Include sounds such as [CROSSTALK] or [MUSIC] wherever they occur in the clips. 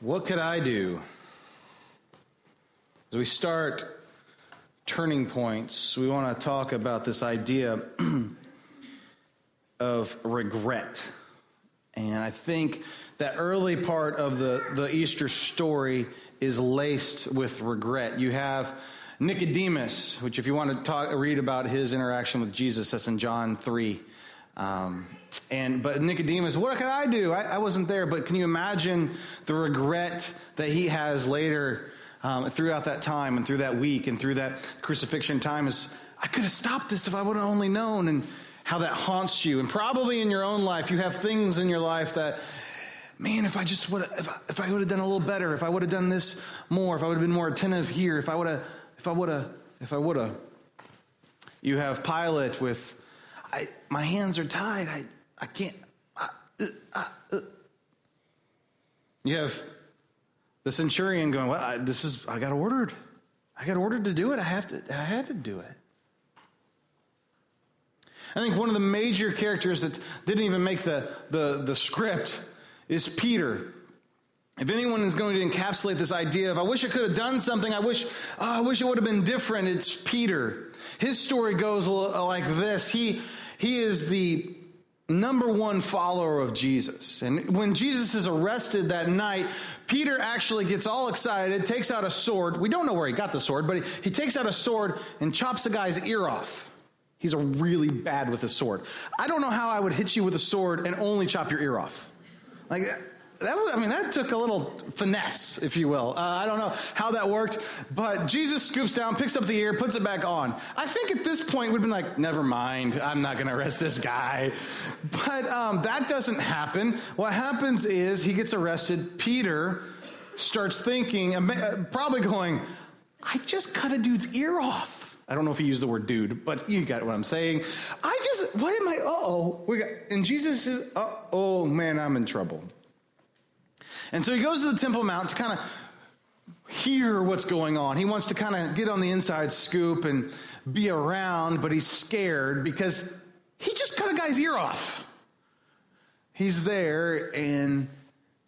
What could I do? As we start turning points, we want to talk about this idea [CLEARS THROAT] of regret. And I think that early part of the, the Easter story is laced with regret. You have Nicodemus, which, if you want to talk, read about his interaction with Jesus, that's in John 3. Um, and but Nicodemus, what could I do? I, I, wasn't there, but can you imagine the regret that he has later um, throughout that time and through that week and through that crucifixion time? Is I could have stopped this if I would have only known, and how that haunts you. And probably in your own life, you have things in your life that, man, if I just would, if I, if I would have done a little better, if I would have done this more, if I would have been more attentive here, if I would have, if I would have, if I would have. You have Pilate with, I, my hands are tied. I, I can't. Uh, uh, uh. You have the centurion going, well, I, this is, I got ordered. I got ordered to do it. I have to, I had to do it. I think one of the major characters that didn't even make the, the, the script is Peter. If anyone is going to encapsulate this idea of, I wish I could have done something, I wish, oh, I wish it would have been different, it's Peter. His story goes like this. He, he is the number one follower of Jesus. And when Jesus is arrested that night, Peter actually gets all excited, takes out a sword. We don't know where he got the sword, but he, he takes out a sword and chops the guy's ear off. He's a really bad with a sword. I don't know how I would hit you with a sword and only chop your ear off. Like, that was, I mean, that took a little finesse, if you will. Uh, I don't know how that worked, but Jesus scoops down, picks up the ear, puts it back on. I think at this point we'd been like, never mind, I'm not going to arrest this guy. But um, that doesn't happen. What happens is he gets arrested. Peter starts thinking, uh, probably going, I just cut a dude's ear off. I don't know if he used the word dude, but you got what I'm saying. I just, what am I, Uh oh, and Jesus is, oh man, I'm in trouble. And so he goes to the Temple Mount to kind of hear what's going on. He wants to kind of get on the inside scoop and be around, but he's scared because he just cut a guy's ear off. He's there, and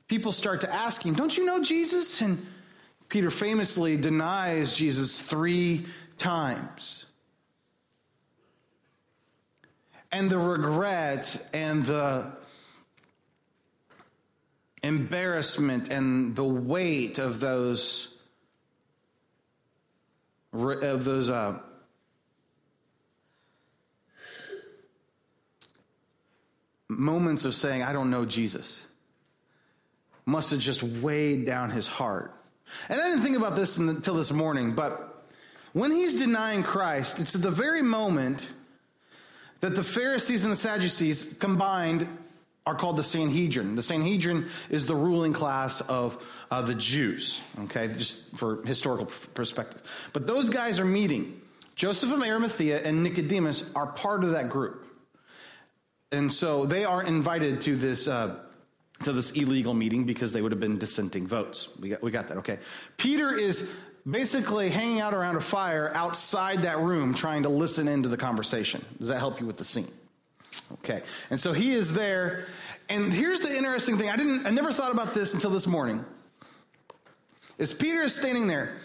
people start to ask him, Don't you know Jesus? And Peter famously denies Jesus three times. And the regret and the embarrassment and the weight of those of those uh, moments of saying i don't know jesus must have just weighed down his heart. And i didn't think about this until this morning but when he's denying christ it's at the very moment that the pharisees and the sadducees combined are called the Sanhedrin. The Sanhedrin is the ruling class of uh, the Jews, okay, just for historical perspective. But those guys are meeting. Joseph of Arimathea and Nicodemus are part of that group. And so they are invited to this. Uh, to this illegal meeting because they would have been dissenting votes. We got, we got that, okay. Peter is basically hanging out around a fire outside that room trying to listen into the conversation. Does that help you with the scene? Okay. And so he is there. And here's the interesting thing. I didn't I never thought about this until this morning. Is Peter is standing there.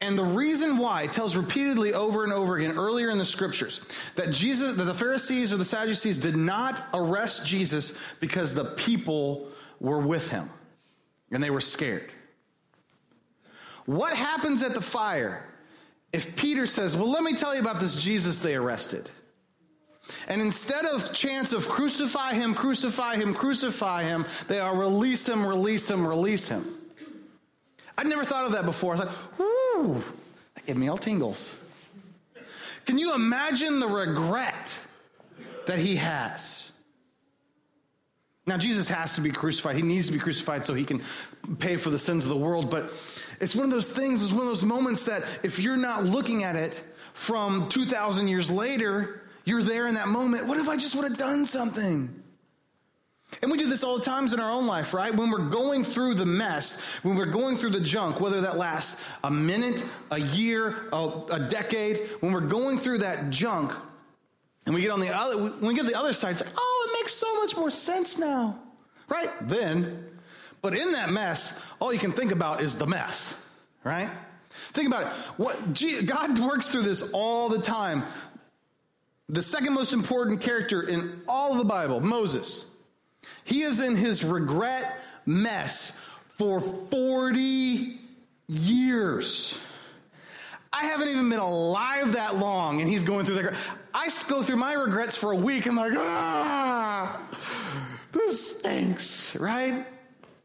And the reason why tells repeatedly over and over again earlier in the scriptures that Jesus that the Pharisees or the Sadducees did not arrest Jesus because the people were with him and they were scared. What happens at the fire if Peter says, "Well, let me tell you about this Jesus they arrested." And instead of chants of crucify him, crucify him, crucify him, they are release him, release him, release him. I'd never thought of that before. I was like, whoo, that gave me all tingles. Can you imagine the regret that he has? Now, Jesus has to be crucified. He needs to be crucified so he can pay for the sins of the world. But it's one of those things, it's one of those moments that if you're not looking at it from 2,000 years later, you're there in that moment. What if I just would have done something? And we do this all the times in our own life, right? When we're going through the mess, when we're going through the junk, whether that lasts a minute, a year, a, a decade, when we're going through that junk, and we get on the other, when we get the other side, it's like, oh, it makes so much more sense now, right? Then, But in that mess, all you can think about is the mess, right? Think about it. What God works through this all the time. The second most important character in all of the Bible, Moses. He is in his regret mess for 40 years. I haven't even been alive that long, and he's going through that. I go through my regrets for a week. I'm like, ah, this stinks, right?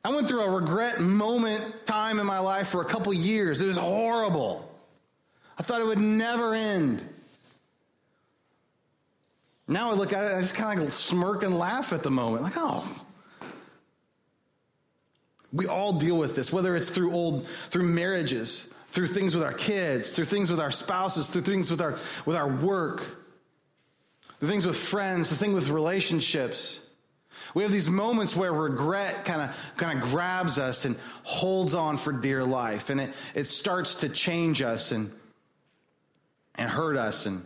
I went through a regret moment time in my life for a couple years. It was horrible. I thought it would never end. Now I look at it, I just kind of like smirk and laugh at the moment, like, oh. We all deal with this, whether it's through old, through marriages, through things with our kids, through things with our spouses, through things with our, with our work, the things with friends, the thing with relationships. We have these moments where regret kind of kind of grabs us and holds on for dear life, and it, it starts to change us and and hurt us and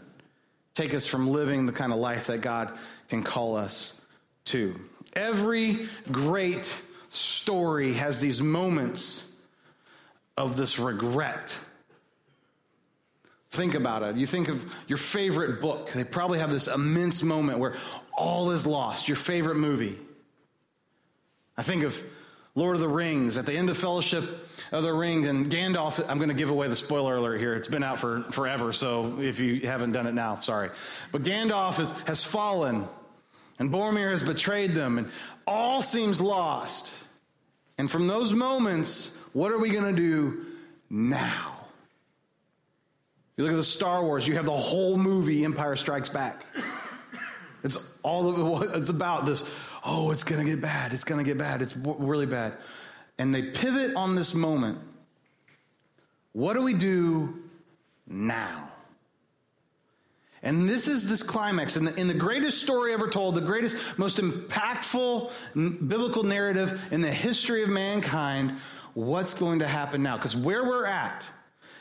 take us from living the kind of life that God can call us to. Every great story has these moments of this regret. Think about it. You think of your favorite book. They probably have this immense moment where all is lost. Your favorite movie. I think of Lord of the Rings at the end of Fellowship of the Ring and Gandalf. I'm going to give away the spoiler alert here. It's been out for forever, so if you haven't done it now, sorry. But Gandalf is, has fallen, and Boromir has betrayed them, and all seems lost. And from those moments, what are we going to do now? You look at the Star Wars, you have the whole movie Empire Strikes Back. It's all it's about this, oh, it's going to get bad. It's going to get bad. It's really bad. And they pivot on this moment. What do we do now? And this is this climax in the, in the greatest story ever told, the greatest, most impactful biblical narrative in the history of mankind. What's going to happen now? Because where we're at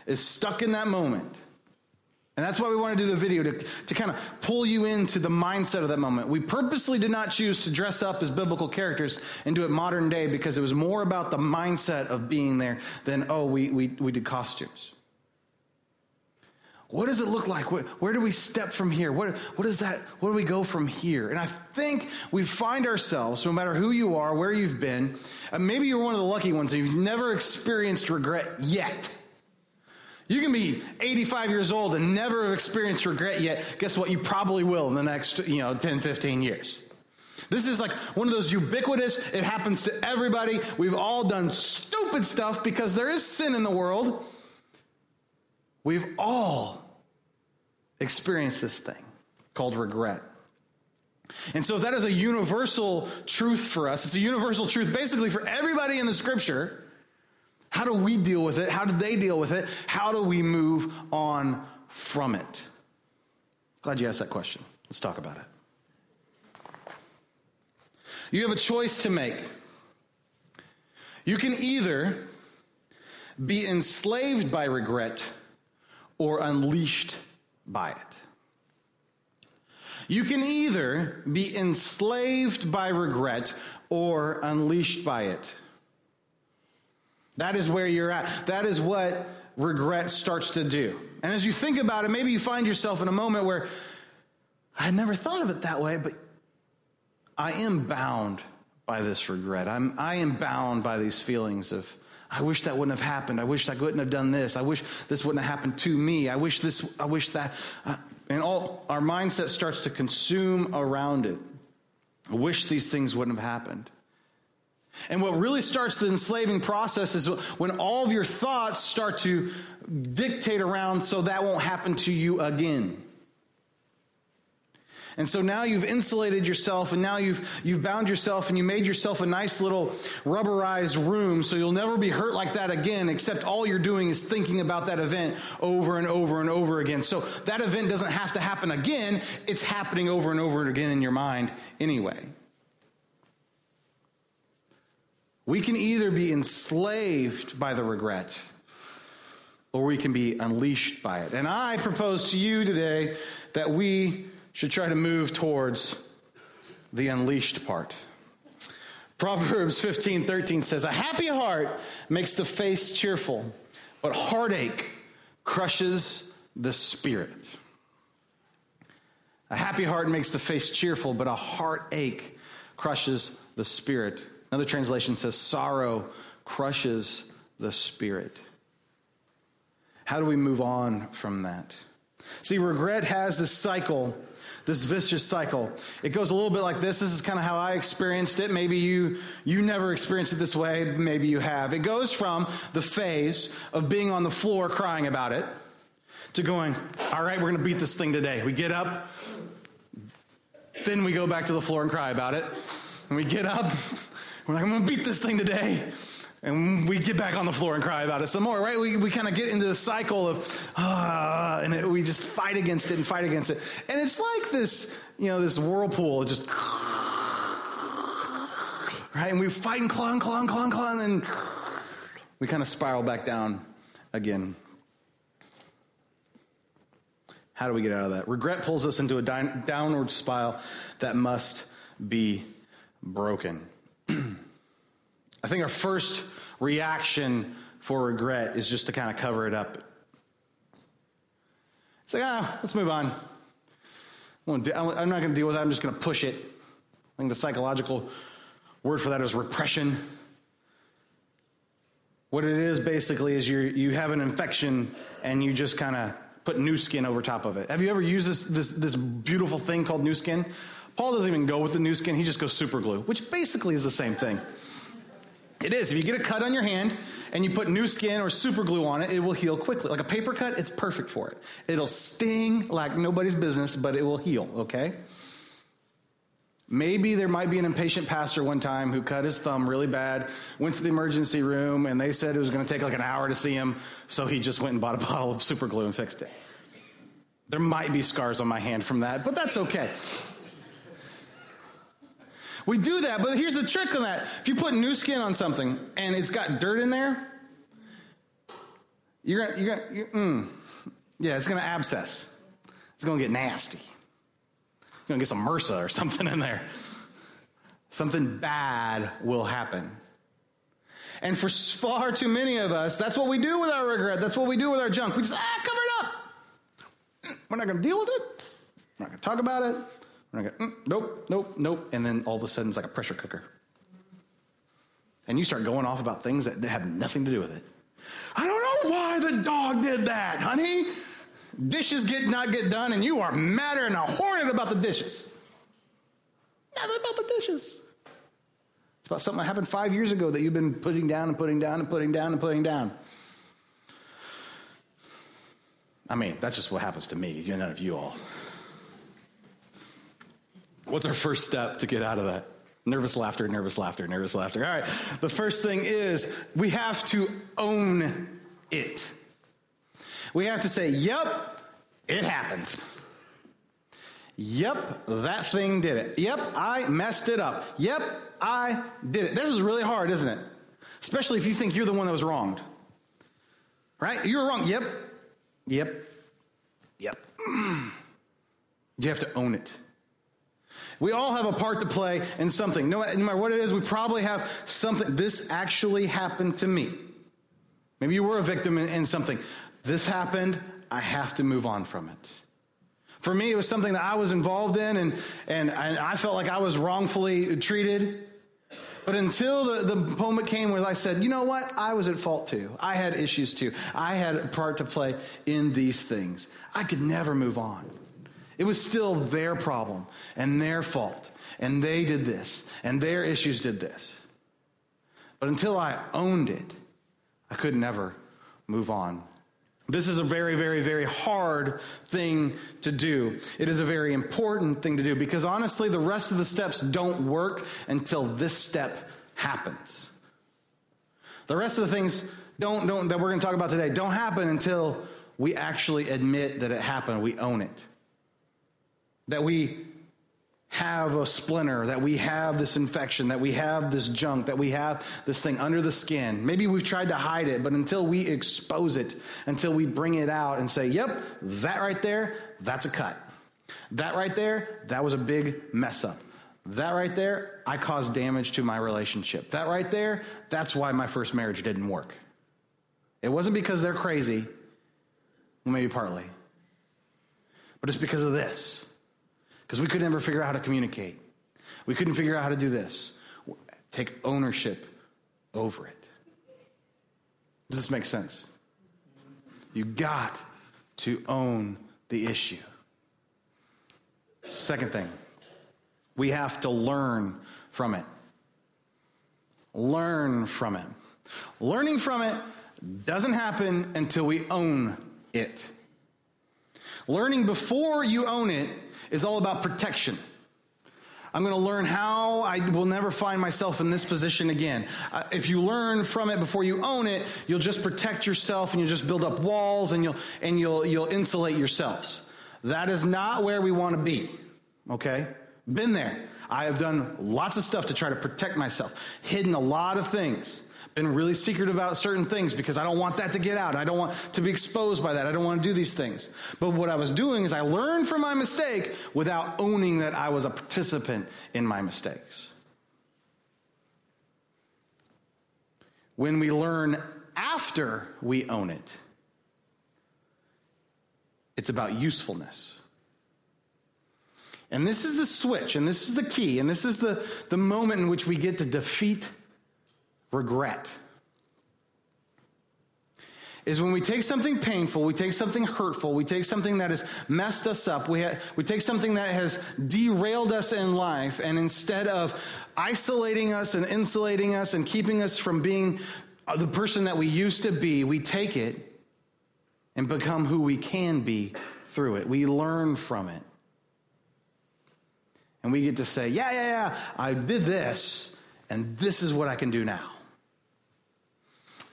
is stuck in that moment. And that's why we want to do the video to, to kind of pull you into the mindset of that moment. We purposely did not choose to dress up as biblical characters and do it modern day because it was more about the mindset of being there than, oh, we, we, we did costumes. What does it look like? Where, where do we step from here? What, what is that? Where do we go from here? And I think we find ourselves, no matter who you are, where you've been, maybe you're one of the lucky ones and you've never experienced regret yet. You can be 85 years old and never have experienced regret yet. Guess what? You probably will in the next, you know, 10, 15 years. This is like one of those ubiquitous, it happens to everybody. We've all done stupid stuff because there is sin in the world. We've all experienced this thing called regret. And so, if that is a universal truth for us, it's a universal truth basically for everybody in the scripture. How do we deal with it? How did they deal with it? How do we move on from it? Glad you asked that question. Let's talk about it. You have a choice to make. You can either be enslaved by regret or unleashed by it. You can either be enslaved by regret or unleashed by it. That is where you're at. That is what regret starts to do. And as you think about it, maybe you find yourself in a moment where I never thought of it that way, but I am bound by this regret. I'm, I am bound by these feelings of, I wish that wouldn't have happened. I wish I couldn't have done this. I wish this wouldn't have happened to me. I wish this, I wish that. Uh, and all our mindset starts to consume around it. I wish these things wouldn't have happened. And what really starts the enslaving process is when all of your thoughts start to dictate around so that won't happen to you again. And so now you've insulated yourself and now you've, you've bound yourself and you made yourself a nice little rubberized room so you'll never be hurt like that again, except all you're doing is thinking about that event over and over and over again. So that event doesn't have to happen again. It's happening over and over again in your mind anyway. We can either be enslaved by the regret or we can be unleashed by it. And I propose to you today that we should try to move towards the unleashed part. Proverbs 15 13 says, A happy heart makes the face cheerful, but heartache crushes the spirit. A happy heart makes the face cheerful, but a heartache crushes the spirit. Another translation says, Sorrow crushes the spirit. How do we move on from that? See, regret has this cycle, this vicious cycle. It goes a little bit like this. This is kind of how I experienced it. Maybe you you never experienced it this way, maybe you have. It goes from the phase of being on the floor crying about it to going, "All right, we're going to beat this thing today." We get up, then we go back to the floor and cry about it. And we get up, we're like, I'm going to beat this thing today. And we get back on the floor and cry about it some more, right? We, we kind of get into the cycle of, ah, and it, we just fight against it and fight against it. And it's like this, you know, this whirlpool just, right? And we fight and claw and claw and claw and claw, and then we kind of spiral back down again. How do we get out of that? Regret pulls us into a downward spiral that must be broken. [CLEARS THROAT] I think our first reaction for regret is just to kind of cover it up. It's like, ah, let's move on. I'm not going to deal with that. I'm just going to push it. I think the psychological word for that is repression. What it is basically is you you have an infection and you just kind of put new Skin over top of it. Have you ever used this, this, this beautiful thing called new Skin? Paul doesn't even go with the new Skin, he just goes super glue, which basically is the same thing. It is. If you get a cut on your hand and you put new Skin or super glue on it, it will heal quickly. Like a paper cut, it's perfect for it. It'll sting like nobody's business, but it will heal, okay? Maybe there might be an impatient pastor one time who cut his thumb really bad, went to the emergency room, and they said it was going to take like an hour to see him, so he just went and bought a [LAUGHS] bottle of super glue and fixed it. There might be scars on my hand from that, but that's okay. We do that, but here's the trick on that. If you put new Skin on something and it's got dirt in there, you're gonna, you're gonna, you're, mm, yeah, it's gonna abscess. It's gonna get nasty. You're gonna get some MRSA or something in there. Something bad will happen. And for far too many of us, that's what we do with our regret. That's what we do with our junk. We just, ah, cover it up. We're not gonna deal with it. We're not gonna talk about it. And I go, mm, nope, nope, nope. And then all of a sudden it's like a pressure cooker. And you start going off about things that have nothing to do with it. I don't know why the dog did that, honey. Dishes get not get done, and you are madder and a hornet about the dishes. Nothing about the dishes. It's about something that happened five years ago that you've been putting down and putting down and putting down and putting down. I mean, that's just what happens to me, none of you all. What's our first step to get out of that? Nervous laughter, nervous laughter, nervous laughter. All right. The first thing is we have to own it. We have to say, yep, it happened. Yep, that thing did it. Yep, I messed it up. Yep, I did it. This is really hard, isn't it? Especially if you think you're the one that was wronged. Right? You were wrong. Yep. Yep. Yep. [CLEARS THROAT] You have to own it. We all have a part to play in something. No, no matter what it is, we probably have something. This actually happened to me. Maybe you were a victim in, in something. This happened. I have to move on from it. For me, it was something that I was involved in, and, and, and I felt like I was wrongfully treated. But until the, the moment came where I said, you know what? I was at fault too. I had issues too. I had a part to play in these things. I could never move on. It was still their problem and their fault. And they did this, and their issues did this. But until I owned it, I could never move on. This is a very, very, very hard thing to do. It is a very important thing to do because honestly, the rest of the steps don't work until this step happens. The rest of the things don't, don't, that we're going to talk about today don't happen until we actually admit that it happened, we own it that we have a splinter, that we have this infection, that we have this junk, that we have this thing under the skin. Maybe we've tried to hide it, but until we expose it, until we bring it out and say, yep, that right there, that's a cut. That right there, that was a big mess up. that right there, I caused damage to my relationship. That right there, that's why my first marriage didn't work. It wasn't because they're crazy, well, maybe partly, but it's because of this. Because we could never figure out how to communicate. We couldn't figure out how to do this. Take ownership over it. Does this make sense? You got to own the issue. Second thing, we have to learn from it. Learn from it. Learning from it doesn't happen until we own it. Learning before you own it is all about protection. I'm going to learn how I will never find myself in this position again. Uh, if you learn from it before you own it, you'll just protect yourself and you'll just build up walls and you'll and you'll you'll insulate yourselves. That is not where we want to be. Okay? Been there. I have done lots of stuff to try to protect myself, hidden a lot of things, been really secretive about certain things because I don't want that to get out. I don't want to be exposed by that. I don't want to do these things. But what I was doing is I learned from my mistake without owning that I was a participant in my mistakes. When we learn after we own it, it's about usefulness. And this is the switch, and this is the key, and this is the, the moment in which we get to defeat regret. Is when we take something painful, we take something hurtful, we take something that has messed us up, we, ha- we take something that has derailed us in life, and instead of isolating us and insulating us and keeping us from being uh, the person that we used to be, we take it and become who we can be through it. We learn from it. And we get to say, yeah, yeah, yeah, I did this, and this is what I can do now.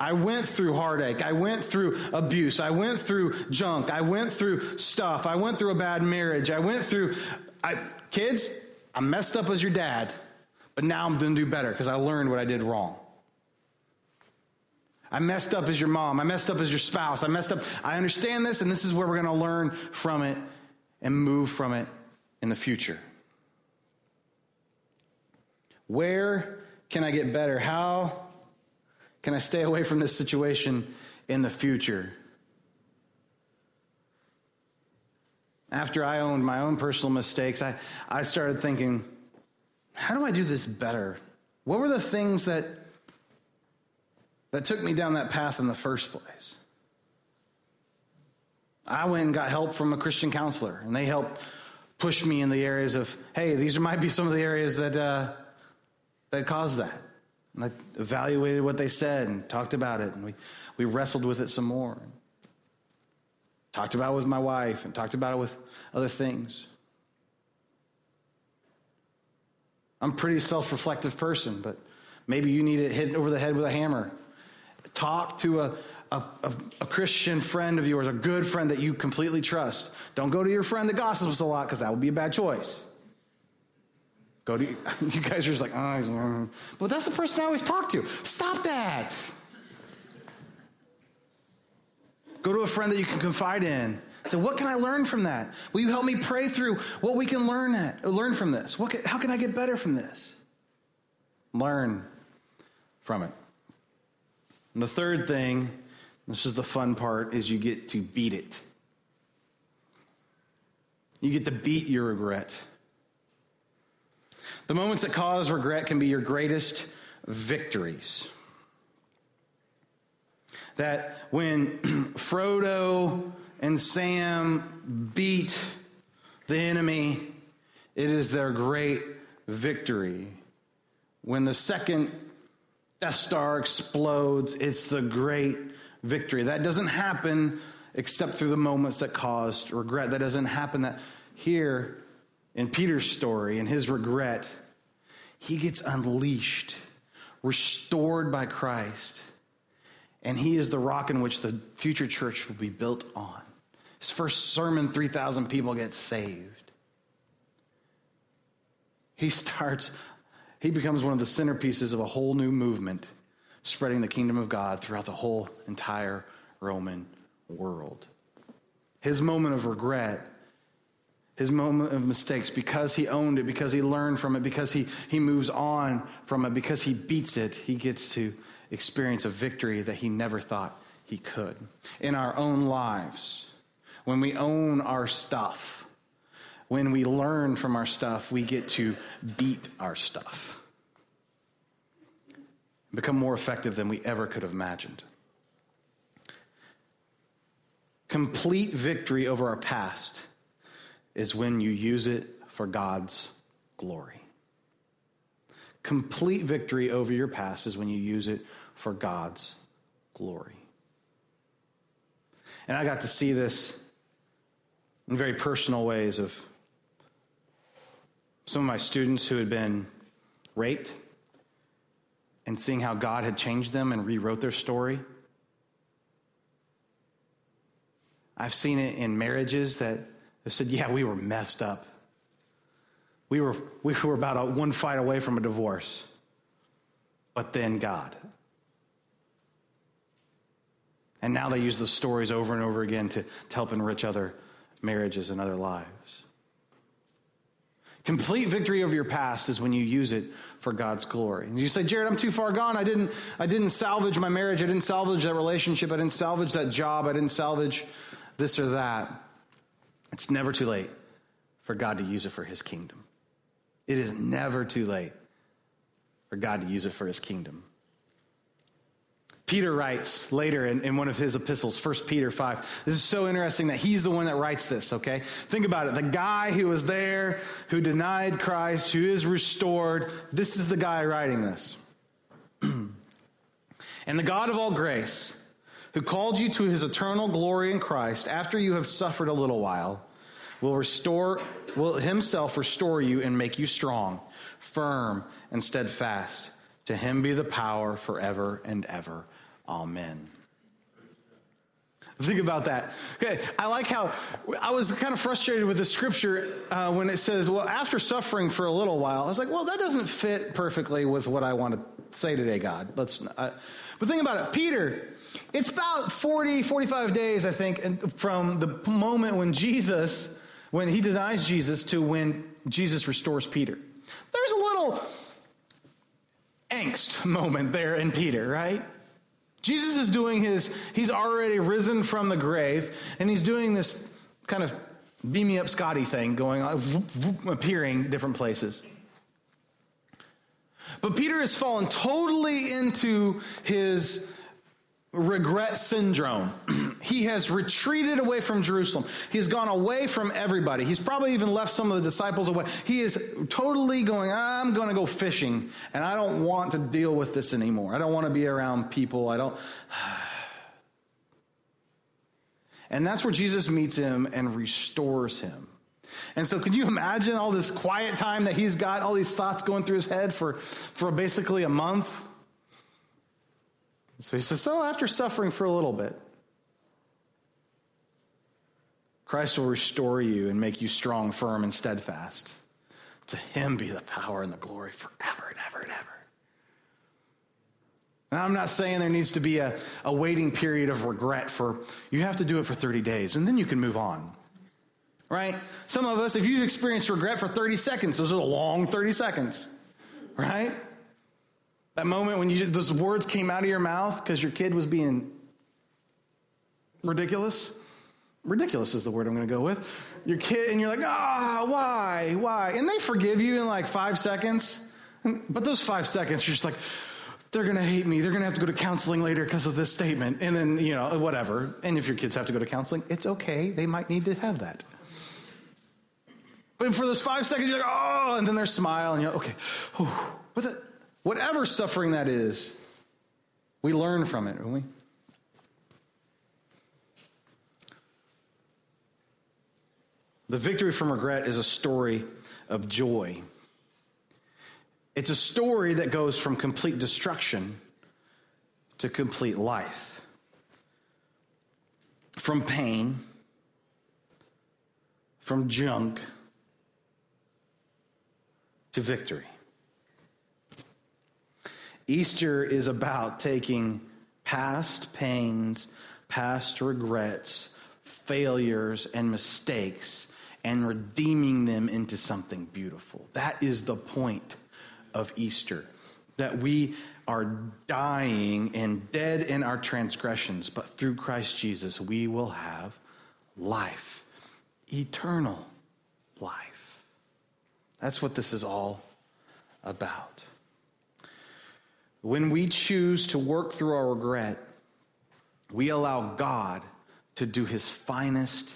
I went through heartache. I went through abuse. I went through junk. I went through stuff. I went through a bad marriage. I went through, I, kids, I messed up as your dad, but now I'm going to do better because I learned what I did wrong. I messed up as your mom. I messed up as your spouse. I messed up. I understand this, and this is where we're going to learn from it and move from it in the future. Where can I get better? How can I stay away from this situation in the future? After I owned my own personal mistakes, I, I started thinking, how do I do this better? What were the things that, that took me down that path in the first place? I went and got help from a Christian counselor, and they helped push me in the areas of, hey, these might be some of the areas that uh, that caused that. And I evaluated what they said and talked about it, and we, we wrestled with it some more. Talked about it with my wife and talked about it with other things. I'm a pretty self reflective person, but maybe you need it hit over the head with a hammer. Talk to a, a, a, Christian friend of yours, a good friend that you completely trust. Don't go to your friend that gossips a lot because that would be a bad choice. Go to, [LAUGHS] you guys are just like, oh, but that's the person I always talk to. Stop that. Go to a friend that you can confide in. Say, what can I learn from that? Will you help me pray through what we can learn at, learn from this? What can, how can I get better from this? Learn from it. And the third thing, this is the fun part, is you get to beat it. You get to beat your regret. The moments that cause regret can be your greatest victories. That when [CLEARS THROAT] Frodo and Sam beat the enemy, it is their great victory. When the second Death Star explodes, it's the great victory. That doesn't happen except through the moments that caused regret. That doesn't happen that here in Peter's story and his regret, he gets unleashed, restored by Christ, and he is the rock in which the future church will be built on. His first sermon, 3,000 people get saved. He starts, he becomes one of the centerpieces of a whole new movement spreading the kingdom of God throughout the whole entire Roman world. His moment of regret his moment of mistakes, because he owned it, because he learned from it, because he, he moves on from it, because he beats it, he gets to experience a victory that he never thought he could. In our own lives, when we own our stuff, when we learn from our stuff, we get to beat our stuff, become more effective than we ever could have imagined. Complete victory over our past is when you use it for God's glory. Complete victory over your past is when you use it for God's glory. And I got to see this in very personal ways of some of my students who had been raped and seeing how God had changed them and rewrote their story. I've seen it in marriages that they said, yeah, we were messed up. We were, we were about a, one fight away from a divorce. But then God. And now they use those stories over and over again to, to help enrich other marriages and other lives. Complete victory over your past is when you use it for God's glory. And you say, Jared, I'm too far gone. I didn't, I didn't salvage my marriage. I didn't salvage that relationship. I didn't salvage that job. I didn't salvage this or that. It's never too late for God to use it for his kingdom. It is never too late for God to use it for his kingdom. Peter writes later in, in, one of his epistles, 1 Peter 5. This is so interesting that he's the one that writes this, okay? Think about it. The guy who was there, who denied Christ, who is restored, this is the guy writing this. [CLEARS THROAT] and the God of all grace, who called you to his eternal glory in Christ, after you have suffered a little while, will restore, will himself restore you and make you strong, firm, and steadfast. To him be the power forever and ever. Amen. Think about that. Okay, I like how I was kind of frustrated with the scripture uh, when it says, well, after suffering for a little while. I was like, well, that doesn't fit perfectly with what I want to say today, God. Let's. Uh, but think about it. Peter it's about 40, 45 days, I think, from the moment when Jesus, when he denies Jesus to when Jesus restores Peter. There's a little angst moment there in Peter, right? Jesus is doing his, he's already risen from the grave, and he's doing this kind of beam me up Scotty thing going on, appearing different places. But Peter has fallen totally into his regret syndrome. [CLEARS THROAT] he has retreated away from Jerusalem. He's gone away from everybody. He's probably even left some of the disciples away. He is totally going, I'm going to go fishing and I don't want to deal with this anymore. I don't want to be around people. I don't. [SIGHS] And that's where Jesus meets him and restores him. And so, can you imagine all this quiet time that he's got, all these thoughts going through his head for, for basically a month? So he says, So after suffering for a little bit, Christ will restore you and make you strong, firm, and steadfast. To him be the power and the glory forever and ever and ever. And I'm not saying there needs to be a, a waiting period of regret for, you have to do it for 30 days and then you can move on. Right? Some of us, if you've experienced regret for 30 seconds, those are a long 30 seconds. Right? That moment when you, those words came out of your mouth because your kid was being ridiculous. Ridiculous is the word I'm going to go with. Your kid, and you're like, ah, why, why? And they forgive you in like five seconds. But those five seconds, you're just like, they're going to hate me. They're going to have to go to counseling later because of this statement. And then, you know, whatever. And if your kids have to go to counseling, it's okay. They might need to have that. But for those five seconds, you're like, oh, and then their smile, and you're like, okay. But the, Whatever suffering that is, we learn from it, don't we? The victory from regret is a story of joy. It's a story that goes from complete destruction to complete life, from pain, from junk to victory. Easter is about taking past pains, past regrets, failures, and mistakes, and redeeming them into something beautiful. That is the point of Easter. That we are dying and dead in our transgressions, but through Christ Jesus, we will have life, eternal life. That's what this is all about. When we choose to work through our regret, we allow God to do his finest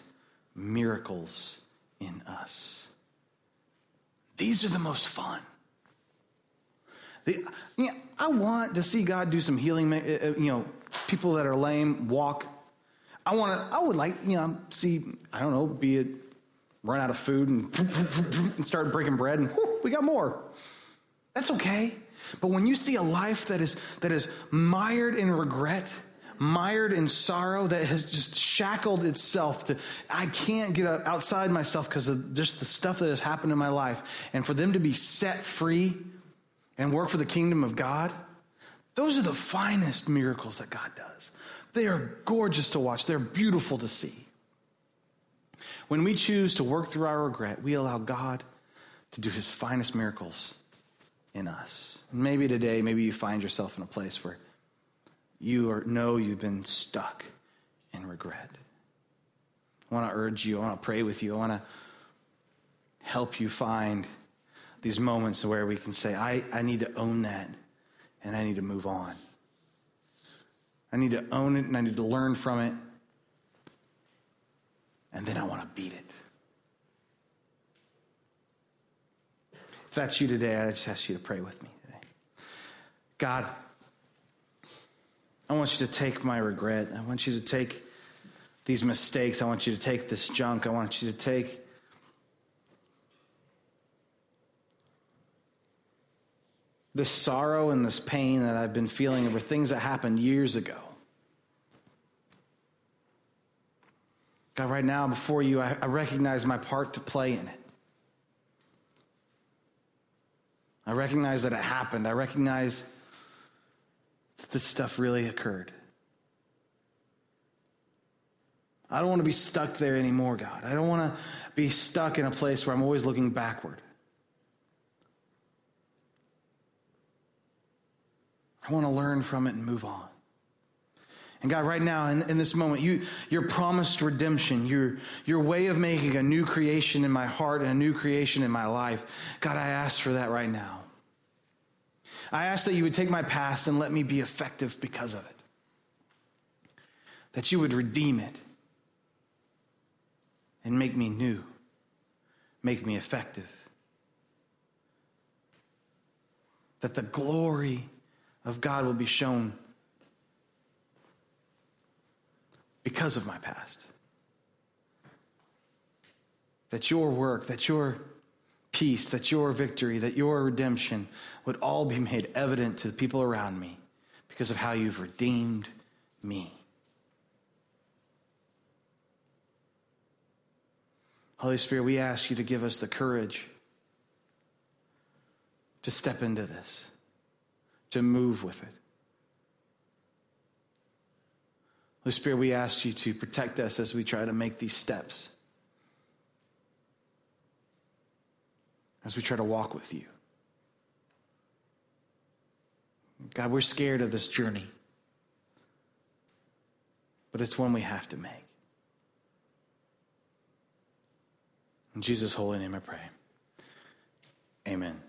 miracles in us. These are the most fun. The, you know, I want to see God do some healing. Uh, uh, you know, people that are lame walk. I want to. I would like you know see. I don't know. Be it run out of food and, and start breaking bread and we got more. That's okay. But when you see a life that is that is mired in regret mired in sorrow that has just shackled itself to, I can't get outside myself because of just the stuff that has happened in my life. And for them to be set free and work for the kingdom of God, those are the finest miracles that God does. They are gorgeous to watch, they're beautiful to see. When we choose to work through our regret, we allow God to do his finest miracles in us. maybe today, maybe you find yourself in a place where you are, know you've been stuck in regret. I want to urge you, I want to pray with you, I want to help you find these moments where we can say, I, I need to own that and I need to move on. I need to own it and I need to learn from it. And then I want to beat it. If that's you today, I just ask you to pray with me today. God, I want you to take my regret. I want you to take these mistakes. I want you to take this junk. I want you to take this sorrow and this pain that I've been feeling over things that happened years ago. God, right now before you, I, I recognize my part to play in it. I recognize that it happened. I recognize that this stuff really occurred. I don't want to be stuck there anymore, God. I don't want to be stuck in a place where I'm always looking backward. I want to learn from it and move on. And God, right now, in, in this moment, you, your promised redemption, your, your way of making a new creation in my heart and a new creation in my life, God, I ask for that right now. I ask that you would take my past and let me be effective because of it. That you would redeem it and make me new, make me effective. That the glory of God will be shown because of my past. That your work, that your peace, that your victory, that your redemption would all be made evident to the people around me because of how you've redeemed me. Holy Spirit, we ask you to give us the courage to step into this, to move with it. Holy Spirit, we ask you to protect us as we try to make these steps. as we try to walk with you. God, we're scared of this journey, but it's one we have to make. In Jesus' holy name I pray. Amen.